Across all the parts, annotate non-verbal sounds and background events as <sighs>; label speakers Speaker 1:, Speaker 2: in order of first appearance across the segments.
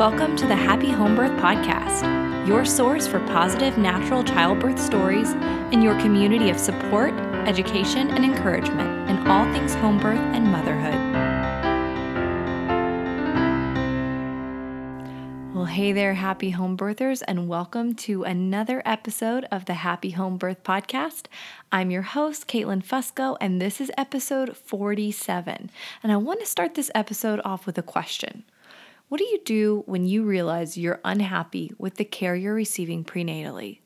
Speaker 1: Welcome to the Happy Home Birth Podcast, your source for positive natural childbirth stories and your community of support, education, and encouragement in all things home birth and motherhood. Well, hey there, happy home birthers, and welcome to another episode of the Happy Home Birth Podcast. I'm your host, Caitlin Fusco, and this is episode 47. And I want to start this episode off with a question. What do you do when you realize you're unhappy with the care you're receiving prenatally?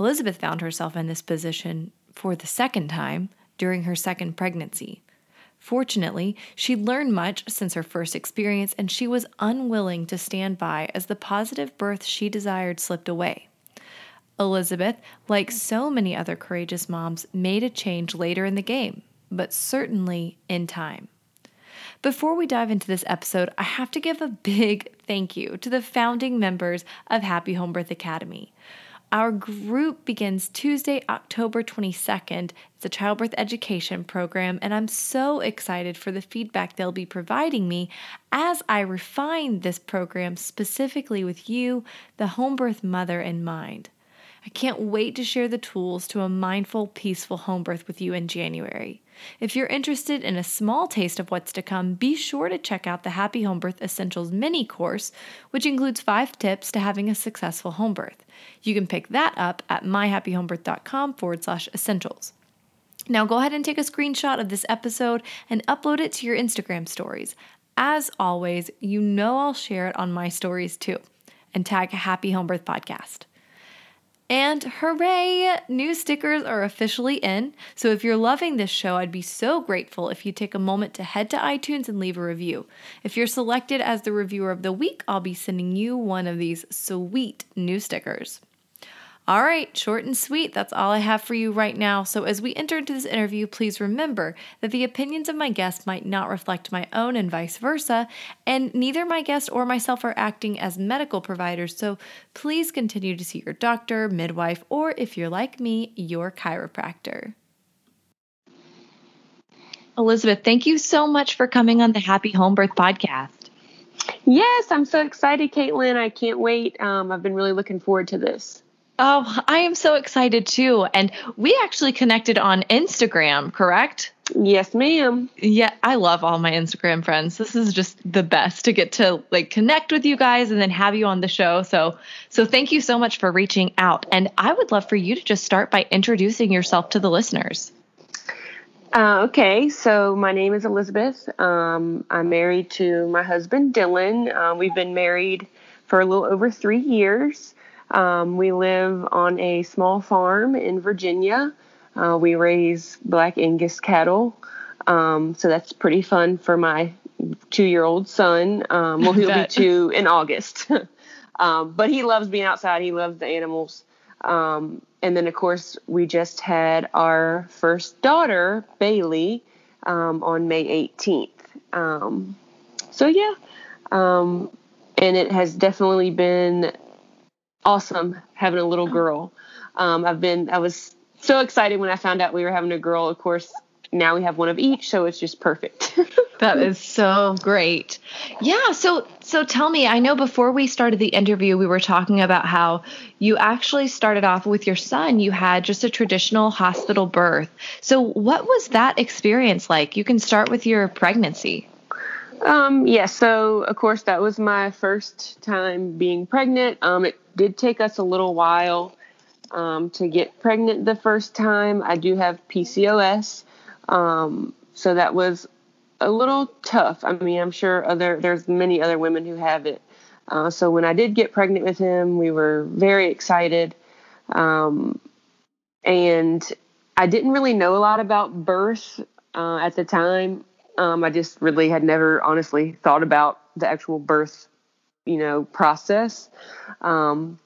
Speaker 1: Elizabeth found herself in this position for the second time during her second pregnancy. Fortunately, she'd learned much since her first experience and she was unwilling to stand by as the positive birth she desired slipped away. Elizabeth, like so many other courageous moms, made a change later in the game, but certainly in time. Before we dive into this episode, I have to give a big thank you to the founding members of Happy Home Birth Academy. Our group begins Tuesday, October 22nd. It's a childbirth education program, and I'm so excited for the feedback they'll be providing me as I refine this program specifically with you, the home birth mother, in mind. I can't wait to share the tools to a mindful, peaceful home birth with you in January. If you're interested in a small taste of what's to come, be sure to check out the Happy Home Birth Essentials mini course, which includes five tips to having a successful home birth. You can pick that up at myhappyhomebirth.com forward slash essentials. Now go ahead and take a screenshot of this episode and upload it to your Instagram stories. As always, you know I'll share it on my stories too, and tag Happy Home Birth Podcast. And hooray! New stickers are officially in. So if you're loving this show, I'd be so grateful if you take a moment to head to iTunes and leave a review. If you're selected as the reviewer of the week, I'll be sending you one of these sweet new stickers. All right, short and sweet, that's all I have for you right now. So, as we enter into this interview, please remember that the opinions of my guest might not reflect my own and vice versa, and neither my guest or myself are acting as medical providers. So, please continue to see your doctor, midwife, or if you're like me, your chiropractor. Elizabeth, thank you so much for coming on the Happy Home Birth podcast.
Speaker 2: Yes, I'm so excited, Caitlin. I can't wait. Um, I've been really looking forward to this.
Speaker 1: Oh, I am so excited too. And we actually connected on Instagram, correct?
Speaker 2: Yes, ma'am.
Speaker 1: Yeah, I love all my Instagram friends. This is just the best to get to like connect with you guys and then have you on the show. So, so thank you so much for reaching out. And I would love for you to just start by introducing yourself to the listeners.
Speaker 2: Uh, okay, so my name is Elizabeth. Um, I'm married to my husband Dylan. Uh, we've been married for a little over three years. Um, we live on a small farm in Virginia. Uh, we raise black Angus cattle. Um, so that's pretty fun for my two year old son. Um, well, he'll be <laughs> two in August. <laughs> um, but he loves being outside, he loves the animals. Um, and then, of course, we just had our first daughter, Bailey, um, on May 18th. Um, so, yeah. and it has definitely been awesome having a little girl. Um, I've been I was so excited when I found out we were having a girl. Of course, now we have one of each, so it's just perfect. <laughs>
Speaker 1: that is so great. Yeah, so so tell me, I know before we started the interview we were talking about how you actually started off with your son, you had just a traditional hospital birth. So what was that experience like? You can start with your pregnancy.
Speaker 2: Um, yeah, so of course that was my first time being pregnant. Um, it did take us a little while um, to get pregnant the first time. I do have PCOS, um, so that was a little tough. I mean, I'm sure other there's many other women who have it. Uh, so when I did get pregnant with him, we were very excited, um, and I didn't really know a lot about birth uh, at the time. Um, I just really had never honestly thought about the actual birth you know, process. Um,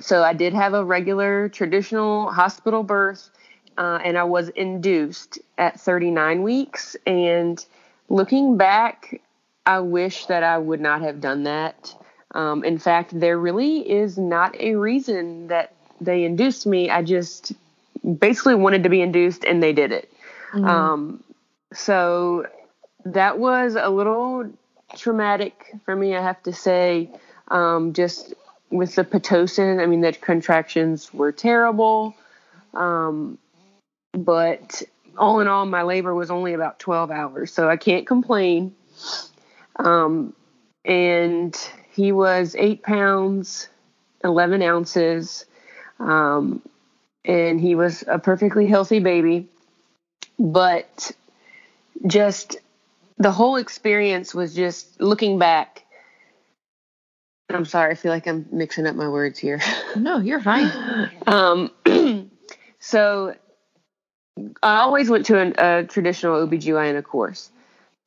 Speaker 2: so I did have a regular traditional hospital birth, uh, and I was induced at 39 weeks. And looking back, I wish that I would not have done that. Um, in fact, there really is not a reason that they induced me. I just basically wanted to be induced, and they did it. Mm-hmm. Um, so that was a little traumatic for me, I have to say. Um, just with the Pitocin, I mean, the contractions were terrible. Um, but all in all, my labor was only about 12 hours, so I can't complain. Um, and he was eight pounds, 11 ounces, um, and he was a perfectly healthy baby. But just the whole experience was just looking back. I'm sorry, I feel like I'm mixing up my words here. <laughs>
Speaker 1: No, you're fine.
Speaker 2: um, <clears throat> so I always went to an, a traditional OBGYN, of course.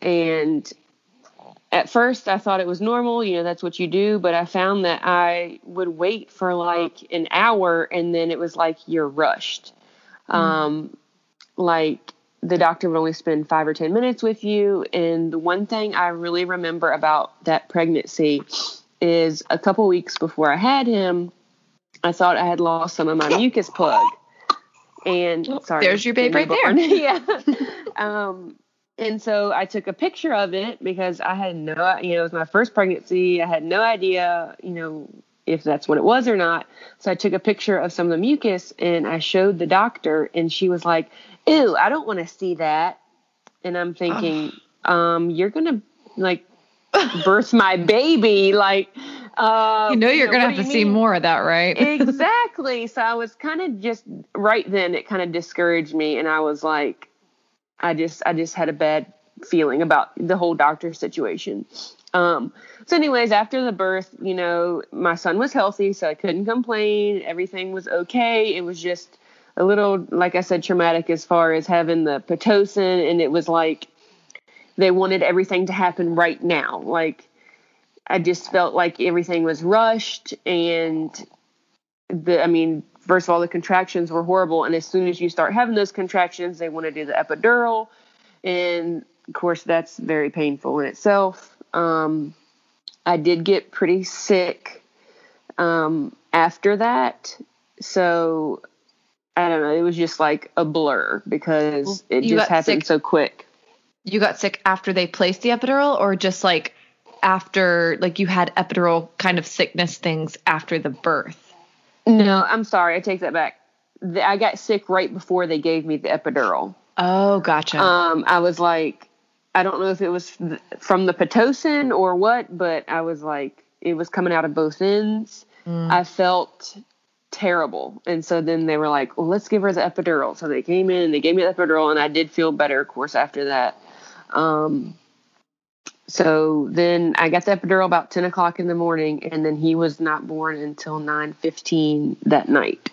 Speaker 2: And at first I thought it was normal, you know, that's what you do, but I found that I would wait for like an hour and then it was like you're rushed. Mm. Um, like the doctor would only spend five or 10 minutes with you. And the one thing I really remember about that pregnancy is a couple weeks before I had him, I thought I had lost some of my mucus plug. And oh, sorry,
Speaker 1: there's your babe right there. <laughs>
Speaker 2: yeah. um, and so I took a picture of it because I had no, you know, it was my first pregnancy. I had no idea, you know, if that's what it was or not. So I took a picture of some of the mucus and I showed the doctor, and she was like, "Ew, I don't want to see that." And I'm thinking, <sighs> um, you're gonna like birth my baby, like. Uh,
Speaker 1: you know you're you know, gonna have to see more of that, right? <laughs>
Speaker 2: exactly. So I was kind of just right then. It kind of discouraged me, and I was like, I just I just had a bad feeling about the whole doctor situation. Um, so, anyways, after the birth, you know, my son was healthy, so I couldn't complain. Everything was okay. It was just a little, like I said, traumatic as far as having the pitocin, and it was like they wanted everything to happen right now. Like I just felt like everything was rushed, and the, I mean, first of all, the contractions were horrible. And as soon as you start having those contractions, they want to do the epidural. And of course, that's very painful in itself. Um, I did get pretty sick um, after that. So I don't know. It was just like a blur because it you just happened sick. so quick.
Speaker 1: You got sick after they placed the epidural, or just like after, like you had epidural kind of sickness things after the birth?
Speaker 2: No, I'm sorry. I take that back. I got sick right before they gave me the epidural.
Speaker 1: Oh, gotcha.
Speaker 2: Um, I was like, I don't know if it was from the pitocin or what, but I was like, it was coming out of both ends. Mm. I felt terrible, and so then they were like, "Well, let's give her the epidural." So they came in, and they gave me the epidural, and I did feel better, of course, after that. Um, so then I got the epidural about 10 o'clock in the morning, and then he was not born until 9:15 that night.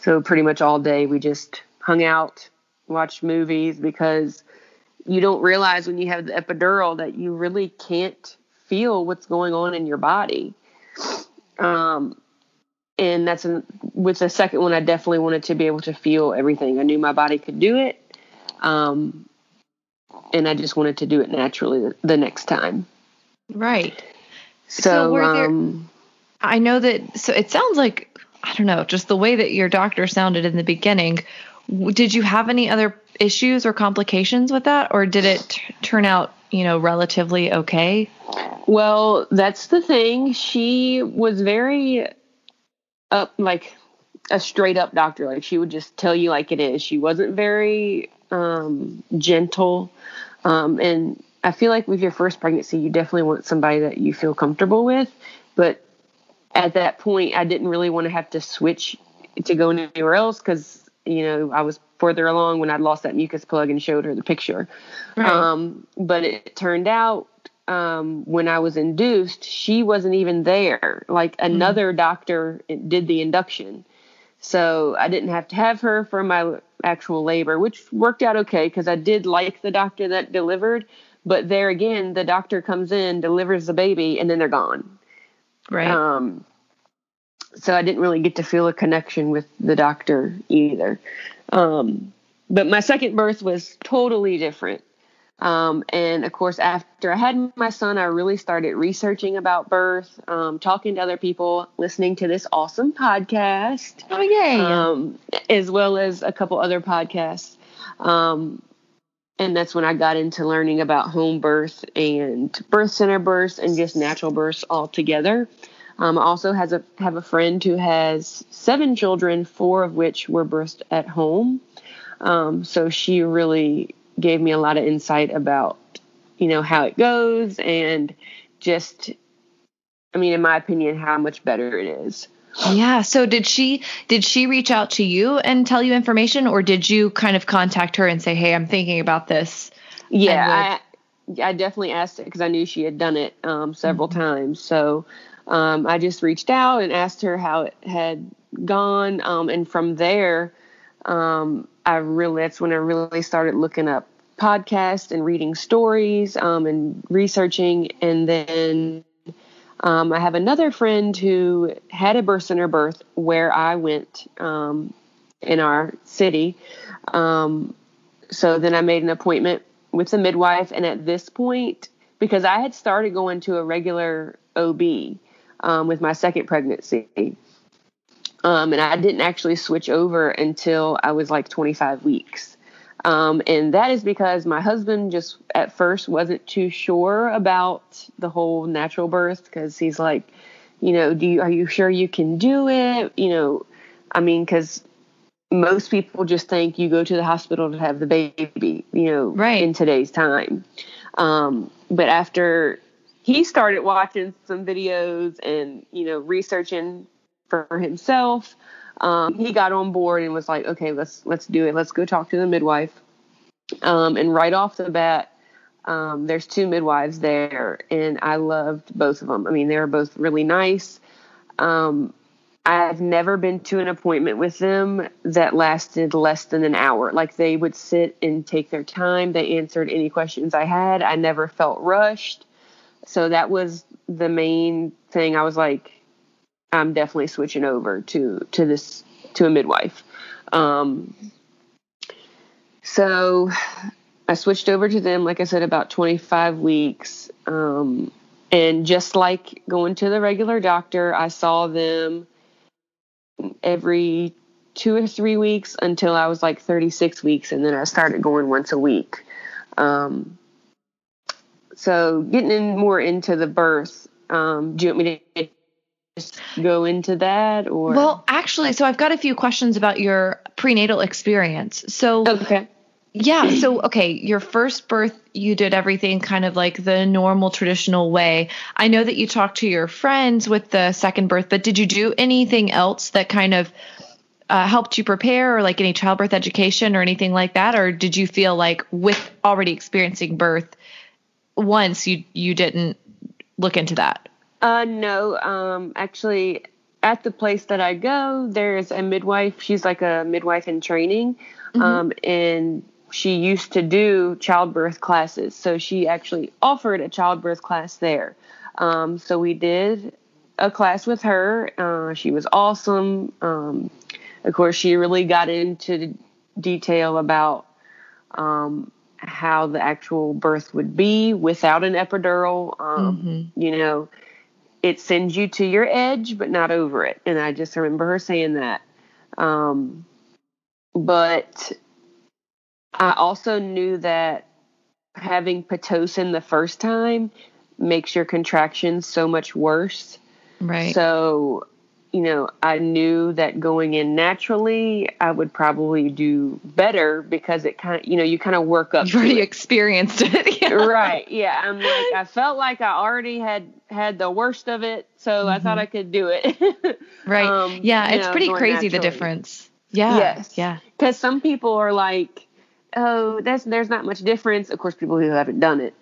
Speaker 2: So pretty much all day we just hung out, watched movies because you don't realize when you have the epidural that you really can't feel what's going on in your body. Um, and that's an, with the second one, I definitely wanted to be able to feel everything. I knew my body could do it. Um, and I just wanted to do it naturally the, next time.
Speaker 1: Right.
Speaker 2: So, so um,
Speaker 1: I know that. So it sounds like I don't know, just the way that your doctor sounded in the beginning. Did you have any other issues or complications with that, or did it t- turn out, you know, relatively okay?
Speaker 2: Well, that's the thing. She was very up, like a straight up doctor. Like she would just tell you like it is. She wasn't very um, gentle. Um, and I feel like with your first pregnancy, you definitely want somebody that you feel comfortable with. But at that point, I didn't really want to have to switch to go anywhere else because, you know, I was further along when I'd lost that mucus plug and showed her the picture. Right. Um, but it turned out um, when I was induced, she wasn't even there. Like mm-hmm. another mm-hmm. doctor did the induction. So I didn't have to have her for my actual labor, which worked out okay because I did like the doctor that delivered. But there again, the doctor comes in, delivers the baby, and then they're gone.
Speaker 1: Right.
Speaker 2: Um, so I didn't really get to feel a connection with the doctor either. Um, but my second birth was totally different. Um, and of course, after I had my son, I really started researching about birth, um, talking to other people, listening to this awesome podcast.
Speaker 1: Oh, yay. Um,
Speaker 2: as well as a couple other podcasts. Um, and that's when I got into learning about home birth and birth center births and just natural births altogether. Um, I also has a have a friend who has seven children, four of which were birthed at home. Um, so she really gave me a lot of insight about you know how it goes and just I mean, in my opinion, how much better it is.
Speaker 1: Yeah. So did she did she reach out to you and tell you information, or did you kind of contact her and say, "Hey, I'm thinking about this"?
Speaker 2: Yeah, I I definitely asked it because I knew she had done it um, several mm-hmm. times. So um, I just reached out and asked her how it had gone, um, and from there, um, I really that's when I really started looking up podcasts and reading stories um, and researching, and then um, I have another friend who had a birth center birth where I went um, in our city. So then I made an appointment with the midwife, and at this point, because I had started going to a regular OB um, with my second pregnancy, um, and I didn't actually switch over until I was like 25 weeks. Um, and that is because my husband just at first wasn't too sure about the whole natural birth because he's like, you know, do you, are you sure you can do it? You know, I mean, because most people just think you go to the hospital to have the baby, you know,
Speaker 1: right.
Speaker 2: in today's time. Um, but after he started watching some videos and, you know, researching for himself, um, he got on board and was like, okay, let's let's do it. Let's go talk to the midwife. Um, and right off the bat, um, there's two midwives there, and I loved both of them. I mean, they were both really nice. Um, I've never been to an appointment with them that lasted less than an hour. Like they would sit and take their time. They answered any questions I had. I never felt rushed. So that was the main thing. I was like, I'm definitely switching over to to this to a midwife. Um, so I switched over to them, like I said, about 25 weeks. Um, and just like going to the regular doctor, I saw them every two or three weeks until I was like 36 weeks, and then I started going once a week. Um, so getting in more into the birth, um, do you want me to go into that or?
Speaker 1: Well actually so i've got a few questions about your prenatal experience. So
Speaker 2: okay.
Speaker 1: Yeah so okay your first birth you did everything kind of like the normal traditional way. I know that you talked to your friends with the second birth but did you do anything else that kind of uh, helped you prepare or like any childbirth education or anything like that? Or did you feel like with already experiencing birth once you you didn't look into that
Speaker 2: uh, no. Um, actually, at the place that I go, there's a midwife. She's like a midwife in training, mm-hmm. um, and she used to do childbirth classes. So she actually offered a childbirth class there. Um, so we did a class with her. Uh, she was awesome. Um, of course, she really got into detail about um, how the actual birth would be without an epidural. Um, mm-hmm. You know, it sends you to your edge, but not over it. And I just remember her saying that. Um, but I also knew that having Pitocin the first time makes your contractions so much worse.
Speaker 1: Right.
Speaker 2: So you know, I knew that going in naturally, I would probably do better because it kind of, you know, you kind of work up.
Speaker 1: You already experienced it, <laughs>
Speaker 2: yeah. right? Yeah, I'm like, I felt like I already had had the worst of it, so mm-hmm. I thought mm-hmm. I could do it. <laughs>
Speaker 1: right? Um, yeah, it's know, pretty crazy naturally. the difference. Yeah.
Speaker 2: Yes.
Speaker 1: Yeah.
Speaker 2: Because some people are like, oh, that's there's not much difference. Of course, people who haven't done it.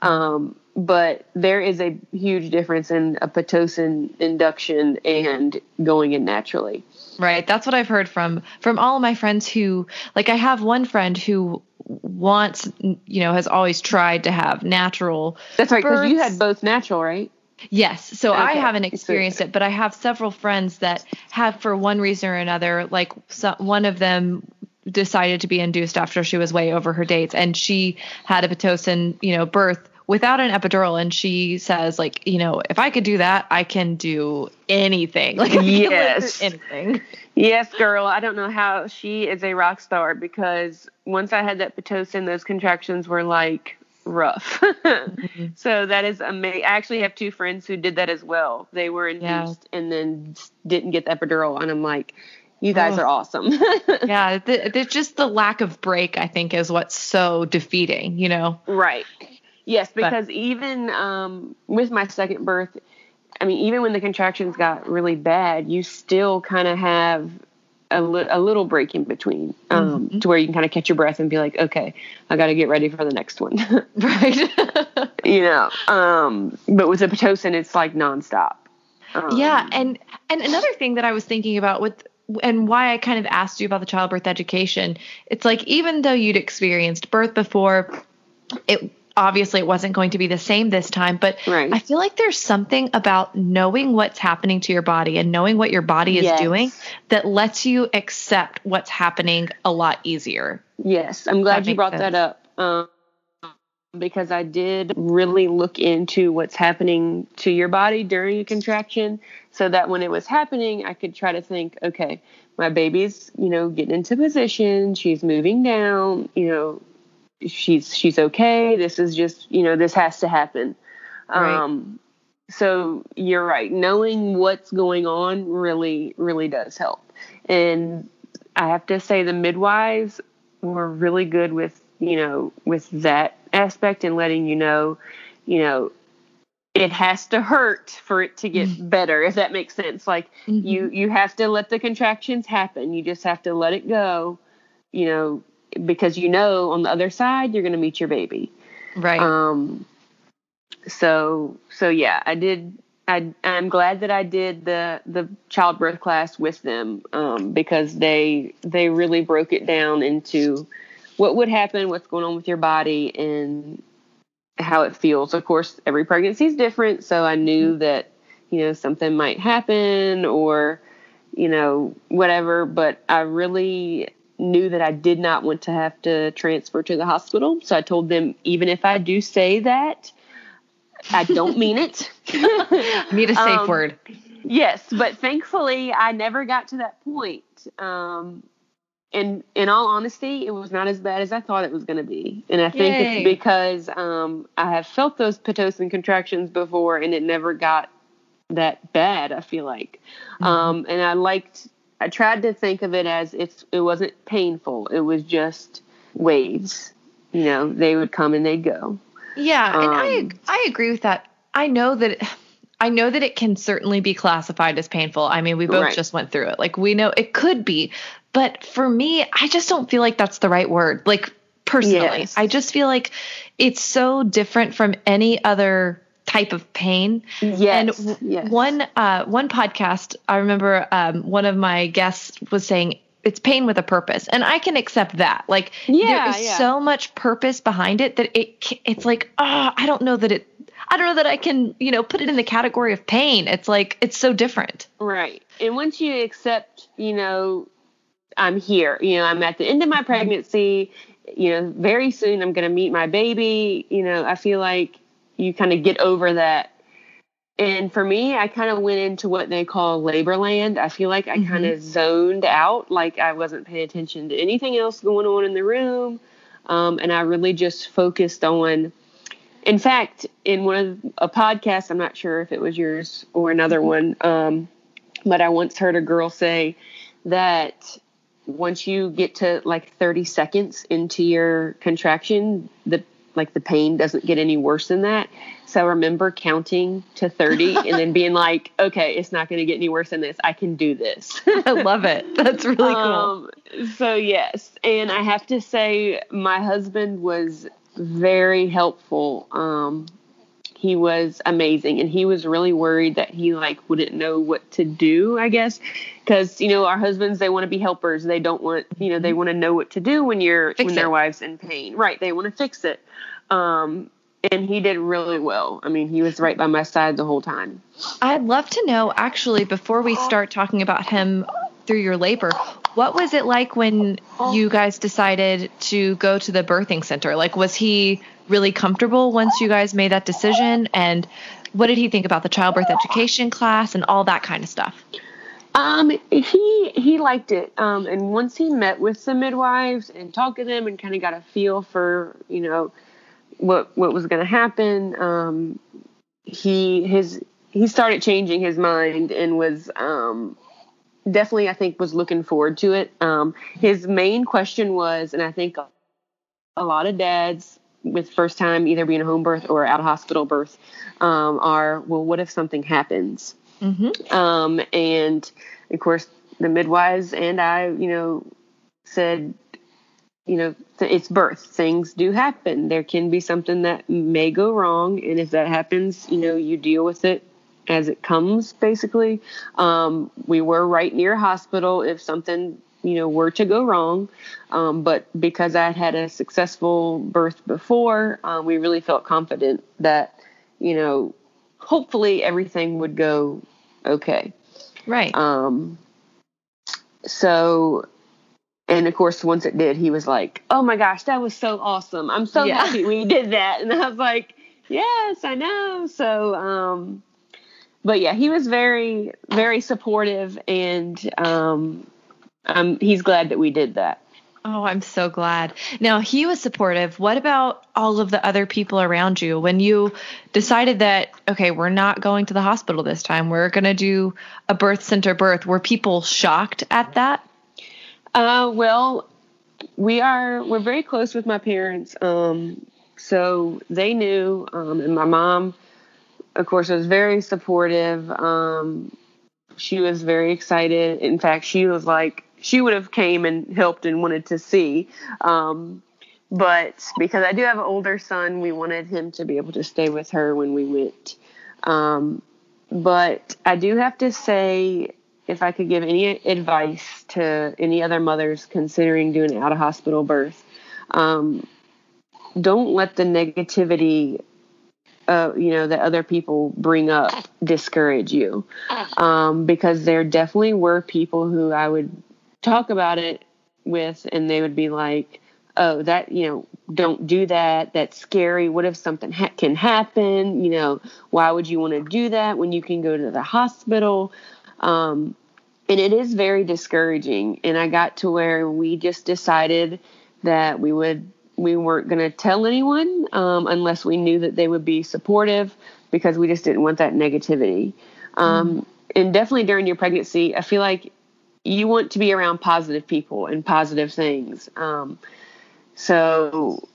Speaker 2: Um, but there is a huge difference in a pitocin induction and going in naturally.
Speaker 1: Right. That's what I've heard from from all of my friends who like I have one friend who wants you know has always tried to have natural
Speaker 2: That's right cuz you had both natural, right?
Speaker 1: Yes. So okay. I haven't experienced it, but I have several friends that have for one reason or another like one of them decided to be induced after she was way over her dates and she had a pitocin, you know, birth without an epidural and she says like you know if i could do that i can do anything <laughs> like
Speaker 2: yes
Speaker 1: anything
Speaker 2: yes girl i don't know how she is a rock star because once i had that pitocin those contractions were like rough <laughs> mm-hmm. so that is amazing i actually have two friends who did that as well they were induced yeah. and then didn't get the epidural and i'm like you guys oh. are awesome. <laughs>
Speaker 1: yeah, it's just the lack of break, I think, is what's so defeating, you know?
Speaker 2: Right. Yes, because but. even um, with my second birth, I mean, even when the contractions got really bad, you still kind of have a, li- a little break in between um, mm-hmm. to where you can kind of catch your breath and be like, okay, I got to get ready for the next one. <laughs>
Speaker 1: right. <laughs>
Speaker 2: you know, um, but with the Pitocin, it's like nonstop.
Speaker 1: Um, yeah. And, and another thing that I was thinking about with and why I kind of asked you about the childbirth education, it's like even though you'd experienced birth before, it obviously it wasn't going to be the same this time, but right. I feel like there's something about knowing what's happening to your body and knowing what your body is yes. doing that lets you accept what's happening a lot easier.
Speaker 2: Yes, I'm glad that you brought sense. that up. Um, because I did really look into what's happening to your body during a contraction so that when it was happening, I could try to think, okay, my baby's, you know, getting into position, she's moving down, you know, she's she's okay. This is just, you know, this has to happen. Right. Um so you're right. Knowing what's going on really really does help. And I have to say the midwives were really good with, you know, with that aspect and letting you know, you know, it has to hurt for it to get mm-hmm. better if that makes sense like mm-hmm. you you have to let the contractions happen you just have to let it go you know because you know on the other side you're going to meet your baby
Speaker 1: right
Speaker 2: um so so yeah i did I, I'm glad that I did the the childbirth class with them um, because they they really broke it down into what would happen, what's going on with your body, and how it feels. Of course, every pregnancy is different, so I knew mm-hmm. that you know something might happen or you know whatever, but I really knew that I did not want to have to transfer to the hospital. So I told them even if I do say that, I don't <laughs> mean it. <laughs>
Speaker 1: Need a safe um, word.
Speaker 2: Yes, but thankfully I never got to that point. Um, and in all honesty, it was not as bad as I thought it was going to be. And I think Yay. it's because um, I have felt those pitocin contractions before, and it never got that bad. I feel like, mm-hmm. um, and I liked. I tried to think of it as it's. It wasn't painful. It was just waves. You know, they would come and they'd go.
Speaker 1: Yeah, um, and I um, I agree with that. I know that. It, I know that it can certainly be classified as painful. I mean, we both right. just went through it. Like we know it could be, but for me, I just don't feel like that's the right word. Like personally, yes. I just feel like it's so different from any other type of pain.
Speaker 2: Yes.
Speaker 1: And
Speaker 2: yes.
Speaker 1: one uh, one podcast, I remember um, one of my guests was saying it's pain with a purpose, and I can accept that. Like yeah, there is yeah. so much purpose behind it that it it's like oh, I don't know that it. I don't know that I can, you know, put it in the category of pain. It's like it's so different.
Speaker 2: Right. And once you accept, you know, I'm here. You know, I'm at the end of my pregnancy. You know, very soon I'm going to meet my baby. You know, I feel like you kind of get over that. And for me, I kind of went into what they call labor land. I feel like I mm-hmm. kind of zoned out, like I wasn't paying attention to anything else going on in the room. Um, and I really just focused on, in fact, in one of a podcast, I'm not sure if it was yours or another one, um, but I once heard a girl say that once you get to like 30 seconds into your contraction, the like the pain doesn't get any worse than that. So remember counting to 30 <laughs> and then being like, okay, it's not going to get any worse than this. I can do this. <laughs>
Speaker 1: I love it. That's really cool. Um,
Speaker 2: so yes, and I have to say my husband was very helpful um, he was amazing. And he was really worried that he like wouldn't know what to do i guess. Because you know our husbands they want to be helpers. They don't want you know they mm-hmm. want to know what to do when you're fix when it. their wife's in pain. Right they want to fix it. Um and he did really well. I mean he was right by my side the whole time.
Speaker 1: I'd love to know actually before we start talking about him through your labor what was it like when you guys decided to go to the birthing center? Like was he really comfortable once you guys made that decision? And what did he think about the childbirth education class and all that kind of stuff?
Speaker 2: Um, he he liked it. Um, and once he met with the midwives and talked to them and kind of got a feel for you know what what was going to happen, um, he his he started changing his mind and was um definitely I think was looking forward to it. Um, his main question was, and I think a lot of dads with first time either being a home birth or out of hospital birth um, are well, what if something happens? Mm-hmm. Um, and of course, the midwives and I, you know, said, you know, it's birth. Things do happen. There can be something that may go wrong, and if that happens, you know, you deal with it as it comes. Basically, um, we were right near hospital. If something you know were to go wrong um, but because i had had a successful birth before um, we really felt confident that you know hopefully everything would go okay.
Speaker 1: Right.
Speaker 2: Um so and of course once it did he was like, "Oh my gosh, that was so awesome. I'm so yeah. happy we did that." <laughs> And I was like, "Yes, I know." So um but yeah, he was very very supportive and um um he's glad that we did that.
Speaker 1: Oh, I'm so glad. Now, he was supportive. What about all of the other people around you? When you decided that, okay, we're not going to the hospital this time, we're going to do a birth center birth, were people shocked at that?
Speaker 2: Uh, well, we are, we're very close with my parents. Um, so they knew, um, and my mom, of course, was very supportive. Um, she was very excited. In fact, she was like, she would have came and helped and wanted to see. Um, but because I do have an older son, we wanted him to be able to stay with her when we went. Um, but I do have to say, if I could give any advice to any other mothers considering doing an out of hospital birth, um, don't let the negativity uh, you know that other people bring up discourage you um, because there definitely were people who I would talk about it with and they would be like oh that you know don't do that. That's scary. What if something ha- can happen? You know why would you want to do that when you can go to the hospital? Um, and it is very discouraging. And i got to where we just decided that we would we weren't going to tell anyone um, unless we knew that they would be supportive because we just didn't want that negativity. Um, mm. and definitely during your pregnancy i feel like you want to be around positive people and positive things. Um, so,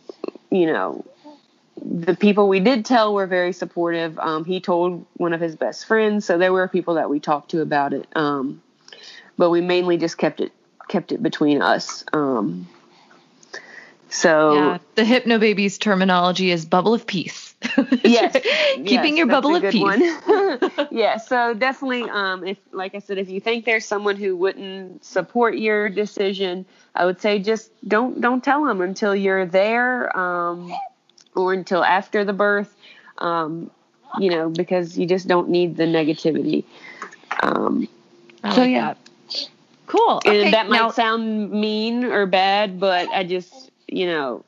Speaker 2: you know, the people we did tell were very supportive. Um, he told one of his best friends, so there were people that we talked to about it. Um, but we mainly just kept it kept it between us. Um, so yeah,
Speaker 1: the Hypnobabies terminology is bubble of peace.
Speaker 2: Yes, <laughs>
Speaker 1: keeping
Speaker 2: yes,
Speaker 1: your bubble of peace. <laughs> <laughs>
Speaker 2: yeah, so definitely, um, if like I said, if you think there's someone who wouldn't support your decision, I would say just don't don't tell them until you're there, um, or until after the birth, um, you know, because you just don't need the negativity. Um, so yeah,
Speaker 1: that. cool.
Speaker 2: Okay, and that might now, sound mean or bad, but I just you know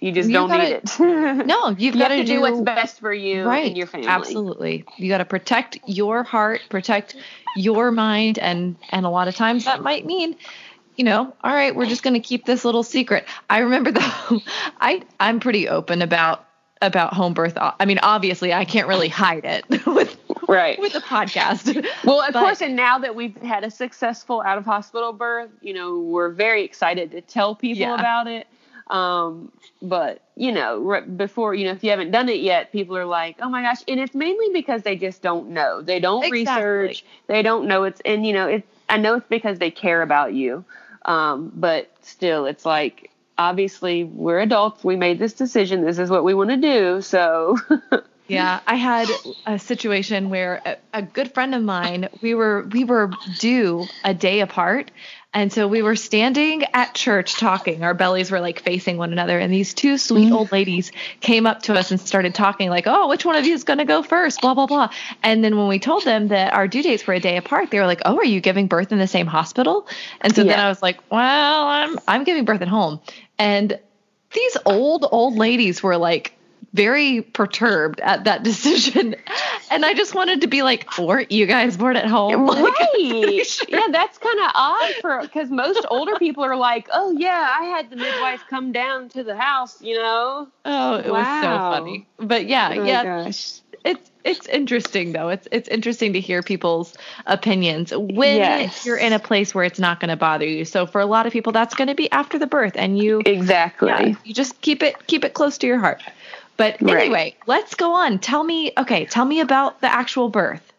Speaker 2: you just you don't gotta, need it. <laughs>
Speaker 1: no, you've
Speaker 2: you
Speaker 1: got to
Speaker 2: do,
Speaker 1: do
Speaker 2: what's best for you right, and your family.
Speaker 1: Absolutely. You got to protect your heart, protect your mind and and a lot of times that might mean you know, all right, we're just going to keep this little secret. I remember <laughs> though I I'm pretty open about about home birth. I mean, obviously, I can't really hide it <laughs> with
Speaker 2: right
Speaker 1: with the podcast.
Speaker 2: Well, of but, course, and now that we've had a successful out of hospital birth, you know, we're very excited to tell people yeah. about it. Um, but you know, before you know, if you haven't done it yet, people are like, "Oh my gosh!" And it's mainly because they just don't know. They don't exactly. research. They don't know it's and you know, it's. I know it's because they care about you, um, but still, it's like obviously we're adults. We made this decision. This is what we want to do. So. <laughs>
Speaker 1: yeah, I had a situation where a, a, good friend of mine, we were we were due a day apart, and so we were standing at church talking. Our bellies were like facing one another. And these two sweet old mm. ladies came up to us and started talking, like, oh, which one of you is going to go first? Blah, blah, blah. And then when we told them that our due dates were a day apart, they were like, oh, are you giving birth in the same hospital? And so yeah. then I was like, well, I'm, I'm giving birth at home. And these old, old ladies were like, very perturbed at that decision. <laughs> And I just wanted to be like, weren't you guys born at home? <laughs>
Speaker 2: Right. Sure. Yeah, that's kind of odd for because most older people are like, oh, yeah, I had the midwife come down to the house, you know?
Speaker 1: Oh, it wow. was so funny. But yeah, oh, yeah. Gosh. It's it's interesting though. It's it's interesting to hear people's opinions when yes. you're in a place where it's not going to bother you. So for a lot of people, that's going to be after the birth, and you
Speaker 2: exactly yeah,
Speaker 1: you just keep it keep it close to your heart. But right. anyway, let's go on. Tell me, okay, tell me about the actual birth.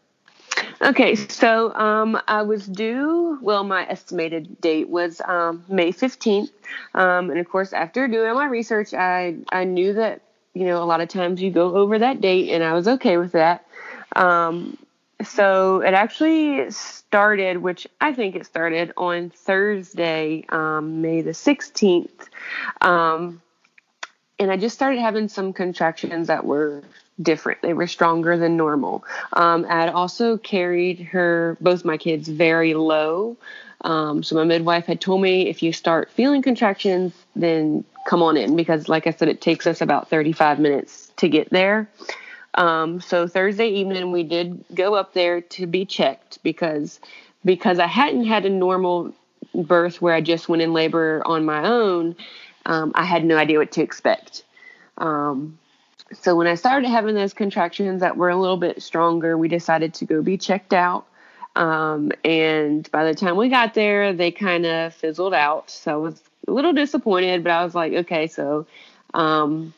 Speaker 2: Okay, so um, I was due. Well, my estimated date was um, May fifteenth, um, and of course, after doing my research, I I knew that you know a lot of times you go over that date, and I was okay with that. Um, so it actually started, which I think it started on Thursday, um, May the sixteenth. And I just started having some contractions that were different. They were stronger than normal. Um, I had also carried her, both my kids, very low. Um, so my midwife had told me if you start feeling contractions, then come on in because, like I said, it takes us about 35 minutes to get there. Um, so Thursday evening, we did go up there to be checked because because I hadn't had a normal birth where I just went in labor on my own um, I had no idea what to expect. Um, so when I started having those contractions that were a little bit stronger, we decided to go be checked out. Um, and by the time we got there, they kind of fizzled out. So I was a little disappointed, but I was like, okay, so um,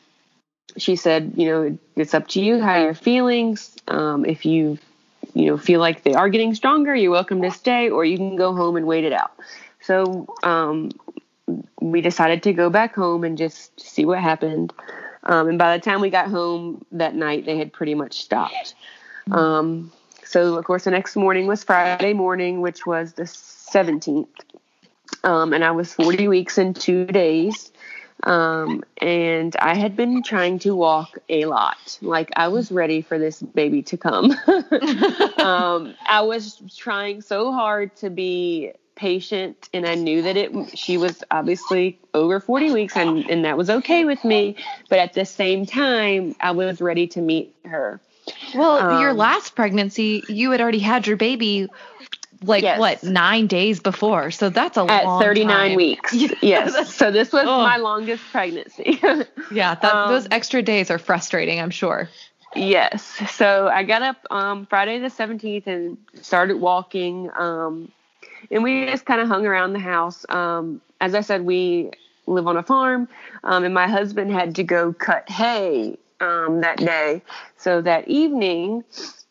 Speaker 2: she said, you know, it's up to you how you're feeling. Um, if you, you know, feel like they are getting stronger, you're welcome to stay, or you can go home and wait it out. So um, we decided to go back home and just see what happened. Um, and by the time we got home that night, they had pretty much stopped. Um, so, of course, the next morning was Friday morning, which was the 17th. Um, and I was 40 weeks and two days. Um, and I had been trying to walk a lot. Like I was ready for this baby to come. <laughs> um, I was trying so hard to be patient and I knew that it she was obviously over 40 weeks and, and that was okay with me but at the same time I was ready to meet her.
Speaker 1: Well, um, your last pregnancy you had already had your baby like yes. what 9 days before. So that's a
Speaker 2: at
Speaker 1: long
Speaker 2: 39
Speaker 1: time.
Speaker 2: weeks. <laughs> yes. so this was oh. my longest pregnancy. <laughs>
Speaker 1: yeah, that, um, those extra days are frustrating, I'm sure.
Speaker 2: Yes. So I got up um, Friday the 17th and started walking. Um, and we just kind of hung around the house. Um, as I said, we live on a farm, um, and my husband had to go cut hay um, that day. So that evening,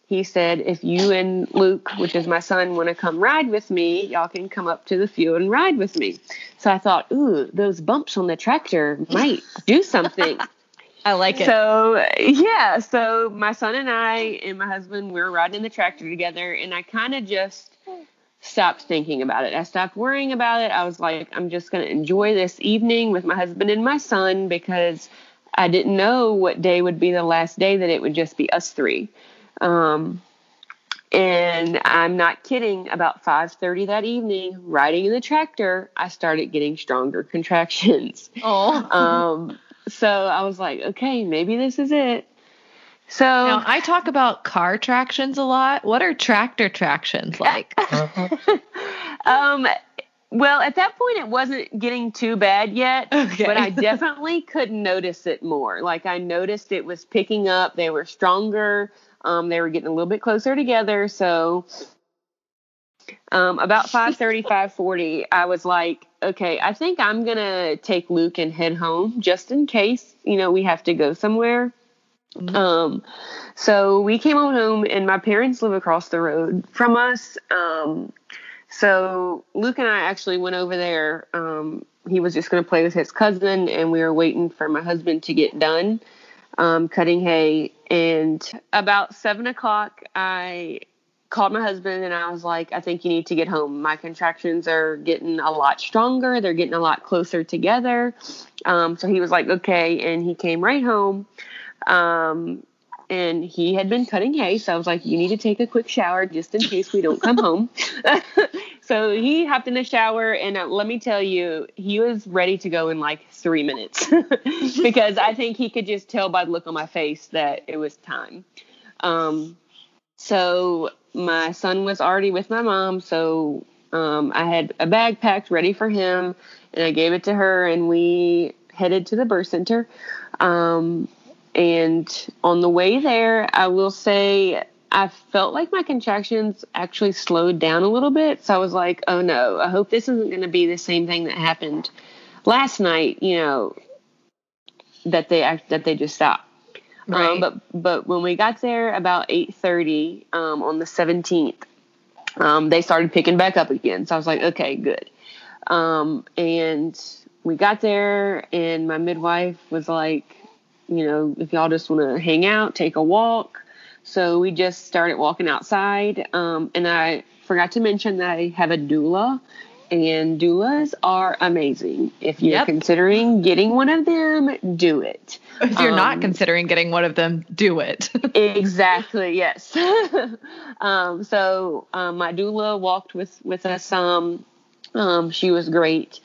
Speaker 2: he said, if you and Luke, which is my son, want to come ride with me, y'all can come up to the field and ride with me. So I thought, ooh, those bumps on the tractor might do something. <laughs>
Speaker 1: I like it.
Speaker 2: So yeah, so my son and I and my husband we were riding the tractor together, and I kind of just stopped thinking about it. I stopped worrying about it. I was like, I'm just going to enjoy this evening with my husband and my son because I didn't know what day would be the last day that it would just be us three. Um, and I'm not kidding. About 5:30 that evening, riding in the tractor, I started getting stronger <laughs> contractions.
Speaker 1: Oh.
Speaker 2: um, so I was like, okay, maybe this is it. So
Speaker 1: now I talk about car tractions a lot. What are tractor tractions <laughs> like? <laughs>
Speaker 2: um, well, at that point, it wasn't getting too bad yet, okay. but I <laughs> definitely could notice it more. Like I noticed it was picking up. They were stronger. Um, they were getting a little bit closer together. So um, about 5.30, 5.40, I was like, okay, I think I'm going to take Luke and head home just in case, you know, we have to go somewhere. Mm-hmm. Um, so we came on home, and my parents live across the road from us. Um, so Luke and I actually went over there. Um, he was just going to play with his cousin, and we were waiting for my husband to get done um, cutting hay. And about seven o'clock, I called my husband and I was like, I think you need to get home. My contractions are getting a lot stronger. They're getting a lot closer together. Um, so he was like, okay. And he came right home. Um, and he had been cutting hay, so I was like, "You need to take a quick shower just in case we don't come home." <laughs> so he hopped in the shower, and uh, let me tell you, he was ready to go in like three minutes <laughs> because I think he could just tell by the look on my face that it was time. Um, so my son was already with my mom, so um, I had a bag packed ready for him, and I gave it to her, and we headed to the birth center. Um, and on the way there, I will say I felt like my contractions actually slowed down a little bit. So I was like, oh no, I hope this isn't going to be the same thing that happened last night, you know, that they act, that they just stopped. Um, right. Um, but but when we got there about eight thirty um, on the seventeenth, um, they started picking back up again. So I was like, okay, good. Um, and we got there, and my midwife was like, you know, if y'all just want to hang out, take a walk. So we just started walking outside. Um, and I forgot to mention that I have a doula, and doulas are amazing. If you're yep. considering getting one of them, do it.
Speaker 1: If you're um, not considering getting one of them, do it. <laughs>
Speaker 2: exactly. Yes. <laughs> um, so um, my doula walked with with us. Um, um, she was great.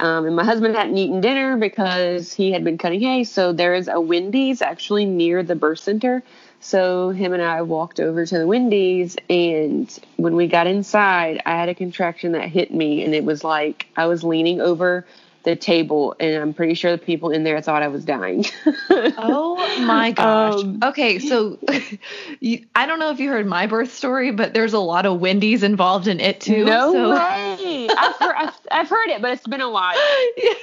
Speaker 2: Um, and my husband hadn't eaten dinner because he had been cutting hay. So there is a Wendy's actually near the birth center. So him and I walked over to the Wendy's, and when we got inside, I had a contraction that hit me, and it was like I was leaning over the table, and I'm pretty sure the people in there thought I was dying. <laughs>
Speaker 1: oh my gosh. Um, okay, so <laughs> you, I don't know if you heard my birth story, but there's a lot of Wendy's involved in it too.
Speaker 2: No so. way. <laughs> I've, heard, I've, I've heard it, but it's been a while. Yeah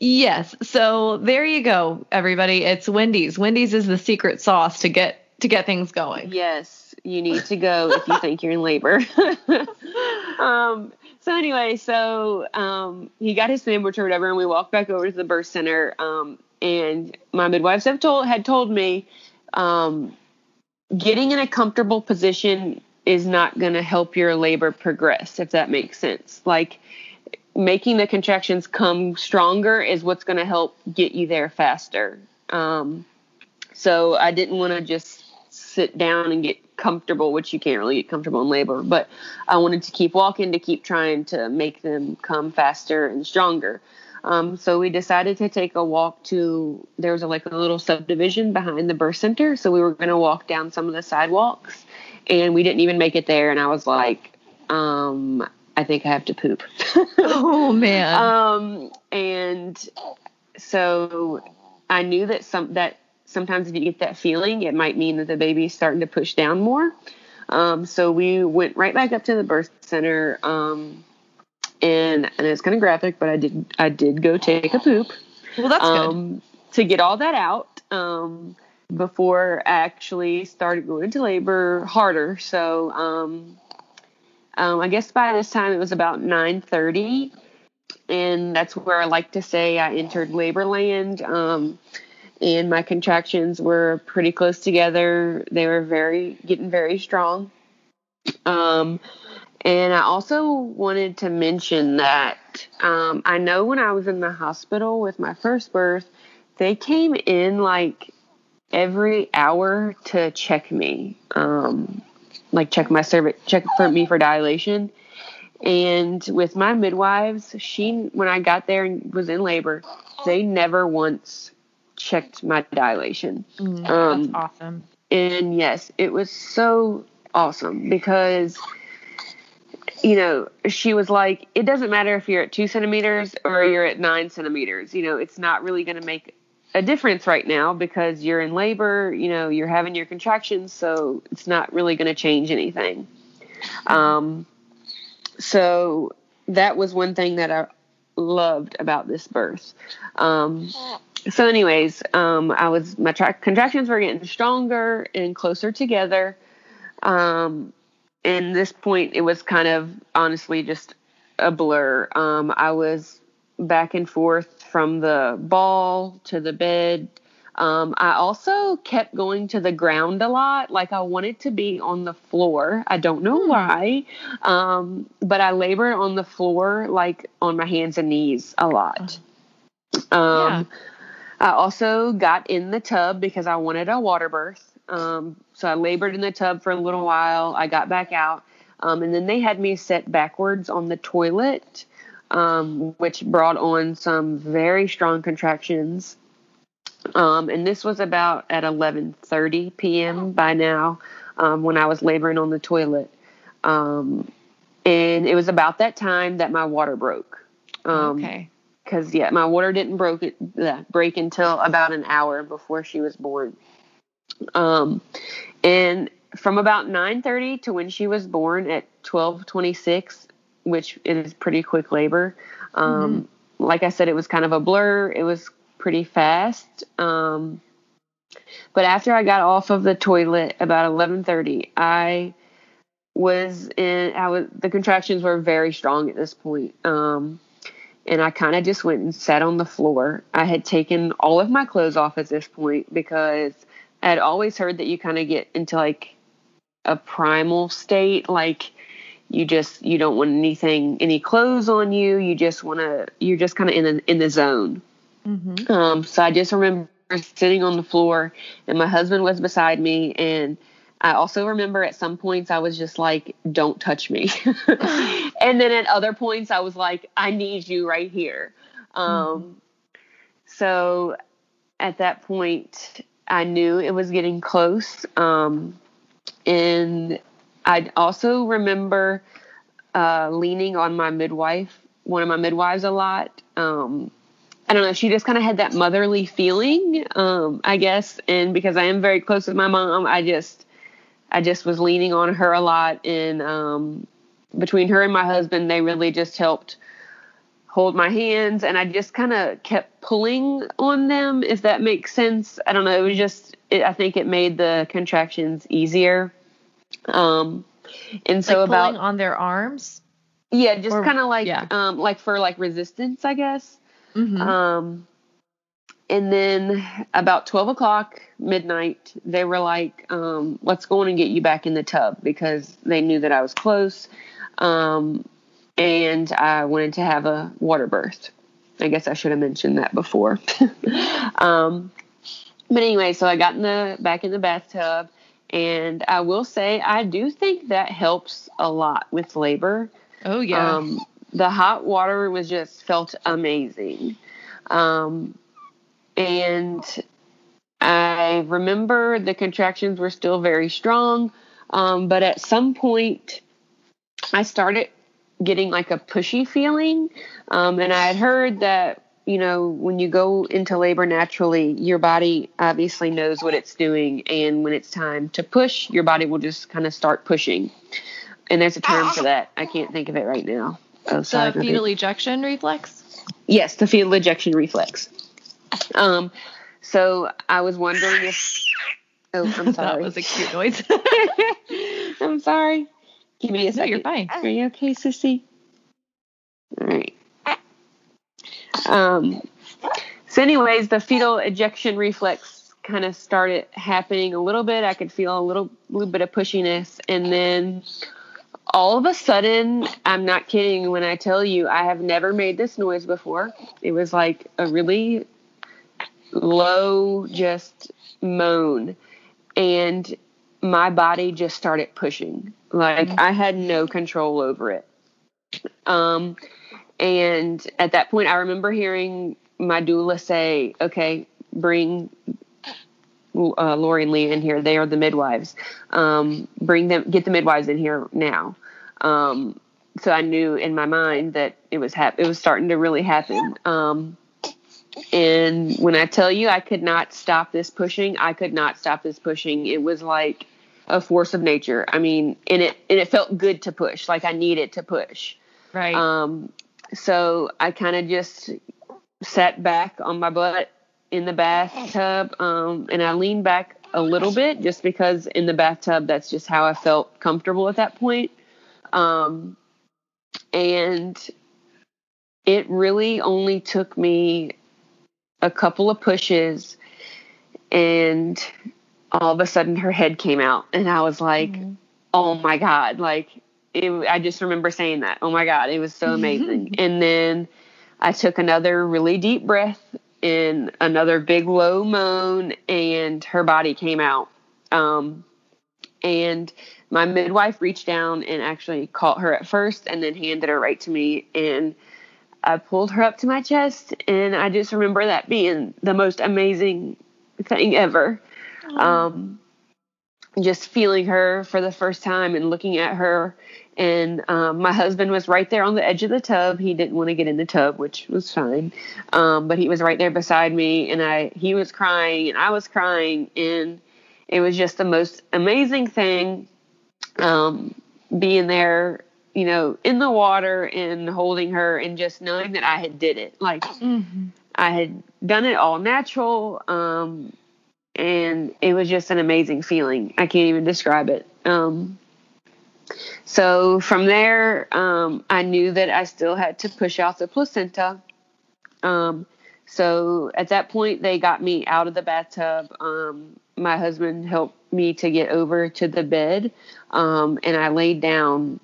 Speaker 1: yes. So there you go, everybody. It's Wendy's. Wendy's is the secret sauce to get to get things going.
Speaker 2: Yes, you need to go if you think you're in labor. um, so anyway, so um, he got his sandwich or whatever, and we walked back over to the birth center. Um, and my midwives have told had told me um, getting in a comfortable position is not going to help your labor progress, if that makes sense. Like making the contractions come stronger is what's going to help get you there faster. Um, so I didn't want to just sit down and get comfortable, which you can't really get comfortable in labor, but I wanted to keep walking to keep trying to make them come faster and stronger. Um, so we decided to take a walk to there was a, like a little subdivision behind the birth center. So we were going to walk down some of the sidewalks, and we didn't even make it there. And I was like, um, I think I have to poop. <laughs>
Speaker 1: oh man.
Speaker 2: Um, and so I knew that some that sometimes if you get that feeling, it might mean that the baby's starting to push down more. Um, so we went right back up to the birth center. Um, and and it's kind of graphic, but I did I did go take a poop.
Speaker 1: Well, that's um,
Speaker 2: good. To get all that out um, before I actually started going into labor harder. So um, um, I guess by this time it was about 9:30, and that's where I like to say I entered labor land. Um, and my contractions were pretty close together. They were very getting very strong. Um, and I also wanted to mention that um, I know when I was in the hospital with my first birth, they came in like every hour to check me. Um, like check my cervix, check for me for dilation. And with my midwives, she when I got there and was in labor, they never once checked my dilation.
Speaker 1: Mm, um, that's awesome.
Speaker 2: And yes, it was so awesome because you know, she was like, it doesn't matter if you're at two centimeters or you're at nine centimeters. You know, it's not really going to make a difference right now because you're in labor, you know, you're having your contractions, so it's not really going to change anything. Um, so that was one thing that I loved about this birth. Um, so, anyways, um, I was my tra- contractions were getting stronger and closer together. Um, and this point, it was kind of honestly just a blur. Um, I was back and forth from the ball to the bed. Um, I also kept going to the ground a lot. Like I wanted to be on the floor. I don't know hmm. why. Um, but I labored on the floor, like on my hands and knees a lot. Um, yeah. I also got in the tub because I wanted a water birth. Um, so I labored in the tub for a little while. I got back out. Um, and then they had me set backwards on the toilet, um, which brought on some very strong contractions. Um, and this was about at 11:30 p.m. by now um, when I was laboring on the toilet. Um, and it was about that time that my water broke.
Speaker 1: Okay.
Speaker 2: Because yeah, my water didn't broke it uh, break until about an hour before she was born. Um, and from about 9:30 to when she was born at 12:26, which is pretty quick labor. Um, mm-hmm. Like I said, it was kind of a blur. It was pretty fast. Um, but after I got off of the toilet about 11:30, I was in I was the contractions were very strong at this point. Um, and I kind of just went and sat on the floor. I had taken all of my clothes off at this point because I had always heard that you kind of get into like a primal state like you just you don't want anything any clothes on you you just want to you're just kind of in the in the zone mm-hmm. um so i just remember sitting on the floor and my husband was beside me and I also remember at some points I was just like, don't touch me. <laughs> <laughs> and then at other points I was like, I need you right here. Um, mm-hmm. So at that point, I knew it was getting close. Um, and I also remember uh, leaning on my midwife, one of my midwives, a lot. Um, I don't know. She just kind of had that motherly feeling, um, I guess. And because I am very close with my mom, I just I just was leaning on her a lot. And um, between her and my husband, they really just helped hold my hands. And I just kind of kept pulling on them, if that makes sense. I don't know. It was just, it, I think it made the contractions easier. Um, and so
Speaker 1: like
Speaker 2: about
Speaker 1: on their arms.
Speaker 2: Yeah, just kind of like, yeah. um, like for like resistance, I guess. Mm-hmm. Um, and then about 12 o'clock midnight they were like um, let's go in and get you back in the tub because they knew that i was close. Um, and i wanted to have a water birth. I guess i should have mentioned that before. <laughs> Um, but anyway so i got in the back in the bathtub and i will say i do think that helps a lot with labor.
Speaker 1: Oh yeah. Um,
Speaker 2: the hot water was just felt amazing. Um, and I remember the contractions were still very strong, um, but at some point I started getting like a pushy feeling. Um, and I had heard that, you know, when you go into labor naturally, your body obviously knows what it's doing. And when it's time to push, your body will just kind of start pushing. And there's a term for that. I can't think of it right now.
Speaker 1: Oh, sorry. The fetal ejection reflex?
Speaker 2: Yes, the fetal ejection reflex. Um, so I was wondering if. Oh, I'm <laughs> sorry.
Speaker 1: that was a cute noise. <laughs>
Speaker 2: I'm sorry. Give me a second.
Speaker 1: No, you're fine.
Speaker 2: Are you okay, Sissy? All right. Um. So, anyways, the fetal ejection reflex kind of started happening a little bit. I could feel a little little bit of pushiness, and then all of a sudden, I'm not kidding when I tell you I have never made this noise before. It was like a really low just moan and my body just started pushing like mm-hmm. i had no control over it um and at that point i remember hearing my doula say okay bring uh, Lori and Lee in here. They are the midwives. Um, bring them, get the midwives in here now. Um, so I knew in my mind that it was hap- it was starting to really happen. Um, and when I tell you I could not stop this pushing, I could not stop this pushing. It was like a force of nature. I mean, and it and it felt good to push, like I needed to push.
Speaker 1: Right.
Speaker 2: Um so I kind of just sat back on my butt in the bathtub um and I leaned back a little bit just because in the bathtub that's just how I felt comfortable at that point. Um and it really only took me a couple of pushes and all of a sudden her head came out and I was like, mm-hmm. "Oh my god." Like it, I just remember saying that. "Oh my god, it was so amazing." and then I took another really deep breath and another big low moan and her body came out. Um and my midwife reached down and actually caught her at first and then handed her right to me and I pulled her up to my chest and I just remember that being the most amazing thing ever. Um, just feeling her for the first time and looking at her and um, my husband was right there on the edge of the tub. He didn't want to get in the tub, which was fine, um, but he was right there beside me, and I he was crying and I was crying, and it was just the most amazing thing um, being there, you know, in the water and holding her, and just knowing that I had did it, like mm-hmm. I had done it all natural, um, and it was just an amazing feeling. I can't even describe it. Um, so from there, um, I knew that I still had to push out the placenta. Um, so at that point, they got me out of the bathtub. Um, my husband helped me to get over to the bed, um, and I laid down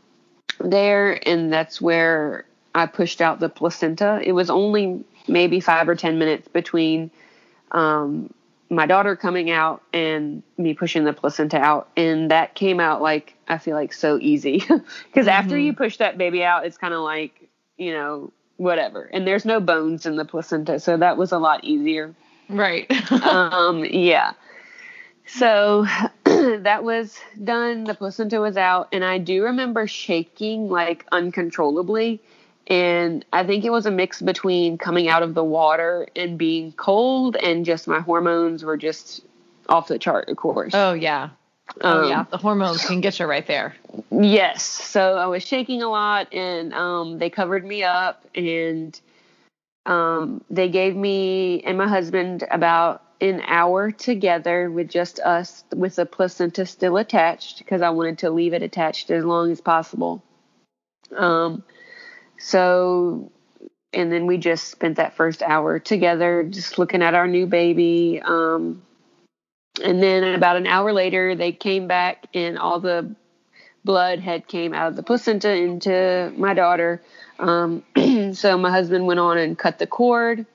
Speaker 2: there, and that's where I pushed out the placenta. It was only maybe five or ten minutes between um, my daughter coming out and me pushing the placenta out and that came out like i feel like so easy. <laughs> Because mm-hmm. after you push that baby out it's kind of like you know whatever. And there's no bones in the placenta so that was a lot easier.
Speaker 1: Right. <laughs>
Speaker 2: Um yeah so <clears throat> that was done the placenta was out and i do remember shaking like uncontrollably and I think it was a mix between coming out of the water and being cold, and just my hormones were just off the chart, of course.
Speaker 1: Oh, yeah. Oh, um, yeah. The hormones can get you right there.
Speaker 2: Yes. So I was shaking a lot, and um, they covered me up, and um, they gave me and my husband about an hour together with just us with the placenta still attached because I wanted to leave it attached as long as possible. Um, so, and then we just spent that first hour together, just looking at our new baby. Um, and then about an hour later, they came back, and all the blood had came out of the placenta into my daughter. Um, <clears throat> so my husband went on and cut the cord,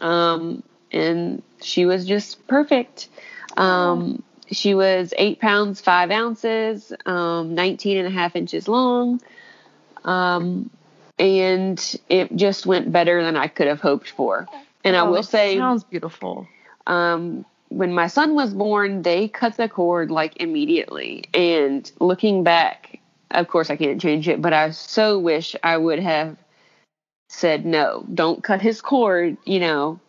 Speaker 2: um, and she was just perfect. Um, she was eight pounds five ounces, um, 19 and a half inches long. Um, and it just went better than I could have hoped for. And oh, I will say,
Speaker 1: sounds beautiful.
Speaker 2: Um, when my son was born, they cut the cord like immediately. And looking back, of course, I can't change it, but I so wish I would have said no, don't cut his cord, you know,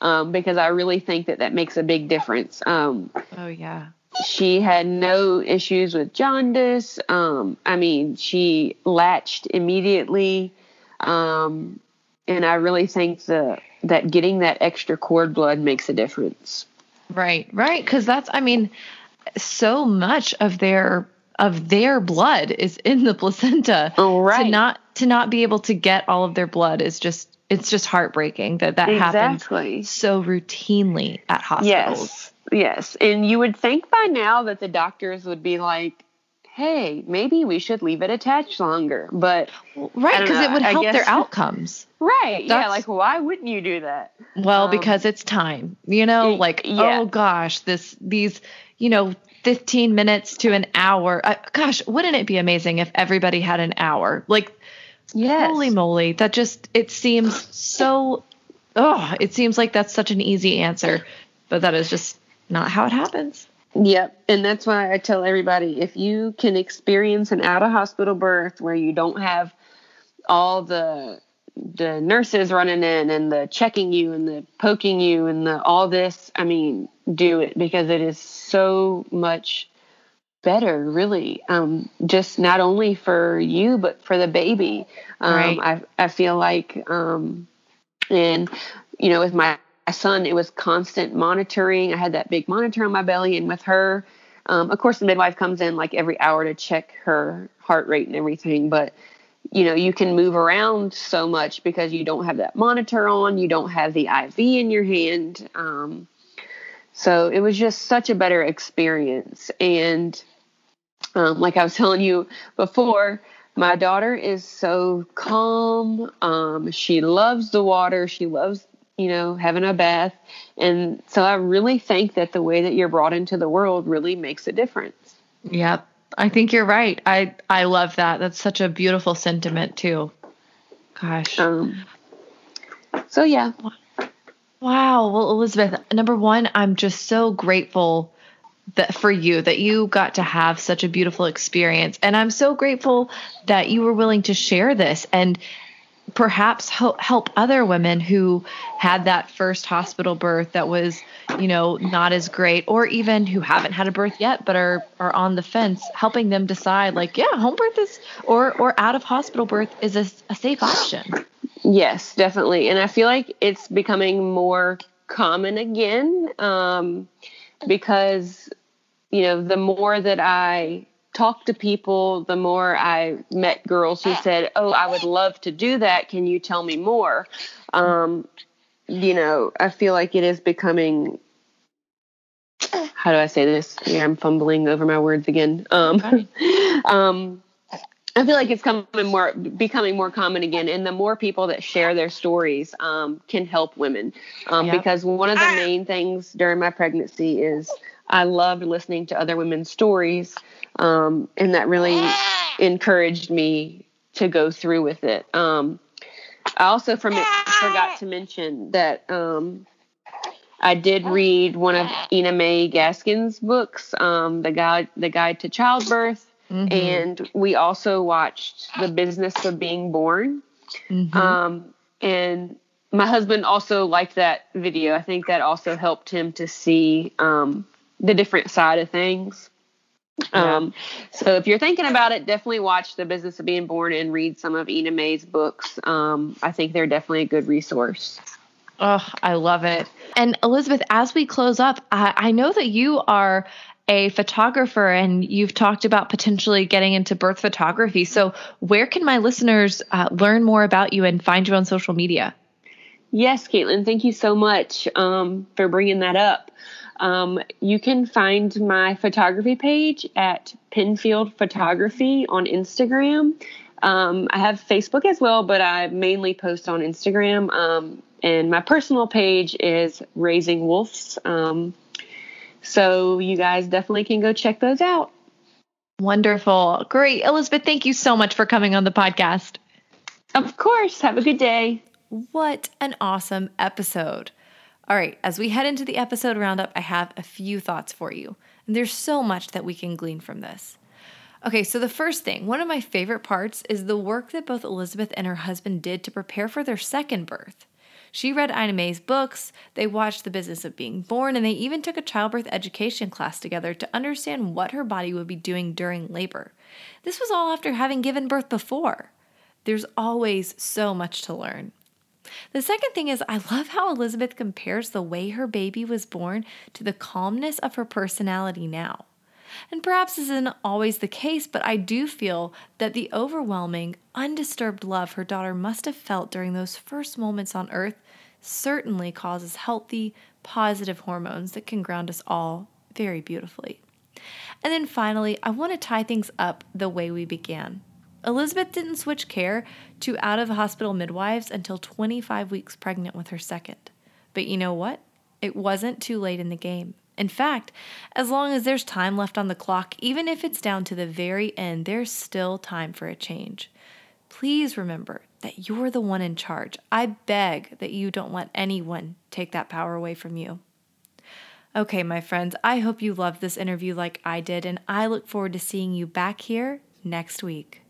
Speaker 2: um, because I really think that that makes a big difference. Um,
Speaker 1: oh yeah
Speaker 2: she had no issues with jaundice. Um, I mean, she latched immediately. Um, and I really think the that getting that extra cord blood makes a difference.
Speaker 1: Right, right. Because that's, I mean, so much of their of their blood is in the <laughs> placenta.
Speaker 2: Oh, right.
Speaker 1: To not to not be able to get all of their blood is just it's just heartbreaking that that exactly. happens so routinely at hospitals.
Speaker 2: Yes. Yes. And you would think by now that the doctors would be like, hey, maybe we should leave it attached longer. But
Speaker 1: right, because it would help guess, their <laughs> outcomes.
Speaker 2: Right. That's, yeah. Like, why wouldn't you do that?
Speaker 1: Well, um, because it's time. You know, like, yeah. oh gosh, this, these, you know, 15 minutes to an hour. Uh, gosh, wouldn't it be amazing if everybody had an hour? Like, yes. holy moly, that just, it seems so, oh, it seems like that's such an easy answer. But that is just not how it happens.
Speaker 2: Yep. And that's why I tell everybody if you can experience an out of hospital birth where you don't have all the the nurses running in and the checking you and the poking you and the all this, I mean, do it because it is so much better really um, just not only for you but for the baby um, right. I, I feel like um, and you know with my my son, it was constant monitoring. I had that big monitor on my belly, and with her, um, of course, the midwife comes in like every hour to check her heart rate and everything. But you know, you can move around so much because you don't have that monitor on, you don't have the IV in your hand. Um, so it was just such a better experience. And um, like I was telling you before, my daughter is so calm. Um, she loves the water. She loves you know, having a bath. And so I really think that the way that you're brought into the world really makes a difference.
Speaker 1: Yep. I think you're right. I I love that. That's such a beautiful sentiment too. Gosh. Um,
Speaker 2: so yeah.
Speaker 1: Wow. Well, Elizabeth, number one, I'm just so grateful that for you that you got to have such a beautiful experience, and I'm so grateful that you were willing to share this and perhaps help, other women who had that first hospital birth that was you know not as great or even who haven't had a birth yet but are are on the fence helping them decide like yeah home birth is or or out of hospital birth is a, a safe option
Speaker 2: Yes, definitely. And I feel like it's becoming more common again um, because, you know, the more that I talk to people, the more I met girls who said, Oh, I would love to do that. Can you tell me more? Um, you know, I feel like it is becoming. How do I say this? Yeah, I'm fumbling over my words again. Um, <laughs> um, I feel like it's coming more, becoming more common again, and the more people that share their stories um, can help women. Um, yep. Because one of the main things during my pregnancy is I loved listening to other women's stories, um, and that really encouraged me to go through with it. Um, I also from it, forgot to mention that um, I did read one of Ina May Gaskin's books, um, the guide, the Guide to Childbirth. Mm-hmm. And we also watched The Business of Being Born. Mm-hmm. Um, and my husband also liked that video. I think that also helped him to see um, the different side of things. Yeah. Um, so if you're thinking about it, definitely watch The Business of Being Born and read some of Ina May's books. Um, I think they're definitely a good resource.
Speaker 1: Oh, I love it. And Elizabeth, as we close up, I, I know that you are a photographer and you've talked about potentially getting into birth photography. So, where can my listeners uh, learn more about you and find you on social media?
Speaker 2: Yes, Caitlin, thank you so much um, for bringing that up. Um, you can find my photography page at Penfield Photography on Instagram. Um, I have Facebook as well, but I mainly post on Instagram. Um, and my personal page is Raising Wolves. So you guys definitely can go check those out.
Speaker 1: Wonderful. Great. Elizabeth, thank you so much for coming on the podcast.
Speaker 2: Of course. Have a good day.
Speaker 1: What an awesome episode. All right, as we head into the episode roundup, I have a few thoughts for you. And there's so much that we can glean from this. Okay, so the first thing, one of my favorite parts is the work that both Elizabeth and her husband did to prepare for their second birth. She read Ina May's books, they watched The Business of Being Born, and they even took a childbirth education class together to understand what her body would be doing during labor. This was all after having given birth before. There's always so much to learn. The second thing is, I love how Elizabeth compares the way her baby was born to the calmness of her personality now. And perhaps this isn't always the case, but I do feel that the overwhelming, undisturbed love her daughter must have felt during those first moments on earth certainly causes healthy, positive hormones that can ground us all very beautifully. And then finally, I want to tie things up the way we began. Elizabeth didn't switch care to out of hospital midwives until 25 weeks pregnant with her second. But you know what? It wasn't too late in the game. In fact, as long as there's time left on the clock, even if it's down to the very end, there's still time for a change. Please remember that you're the one in charge. I beg that you don't let anyone take that power away from you. Okay, my friends, I hope you loved this interview like I did, and I look forward to seeing you back here next week.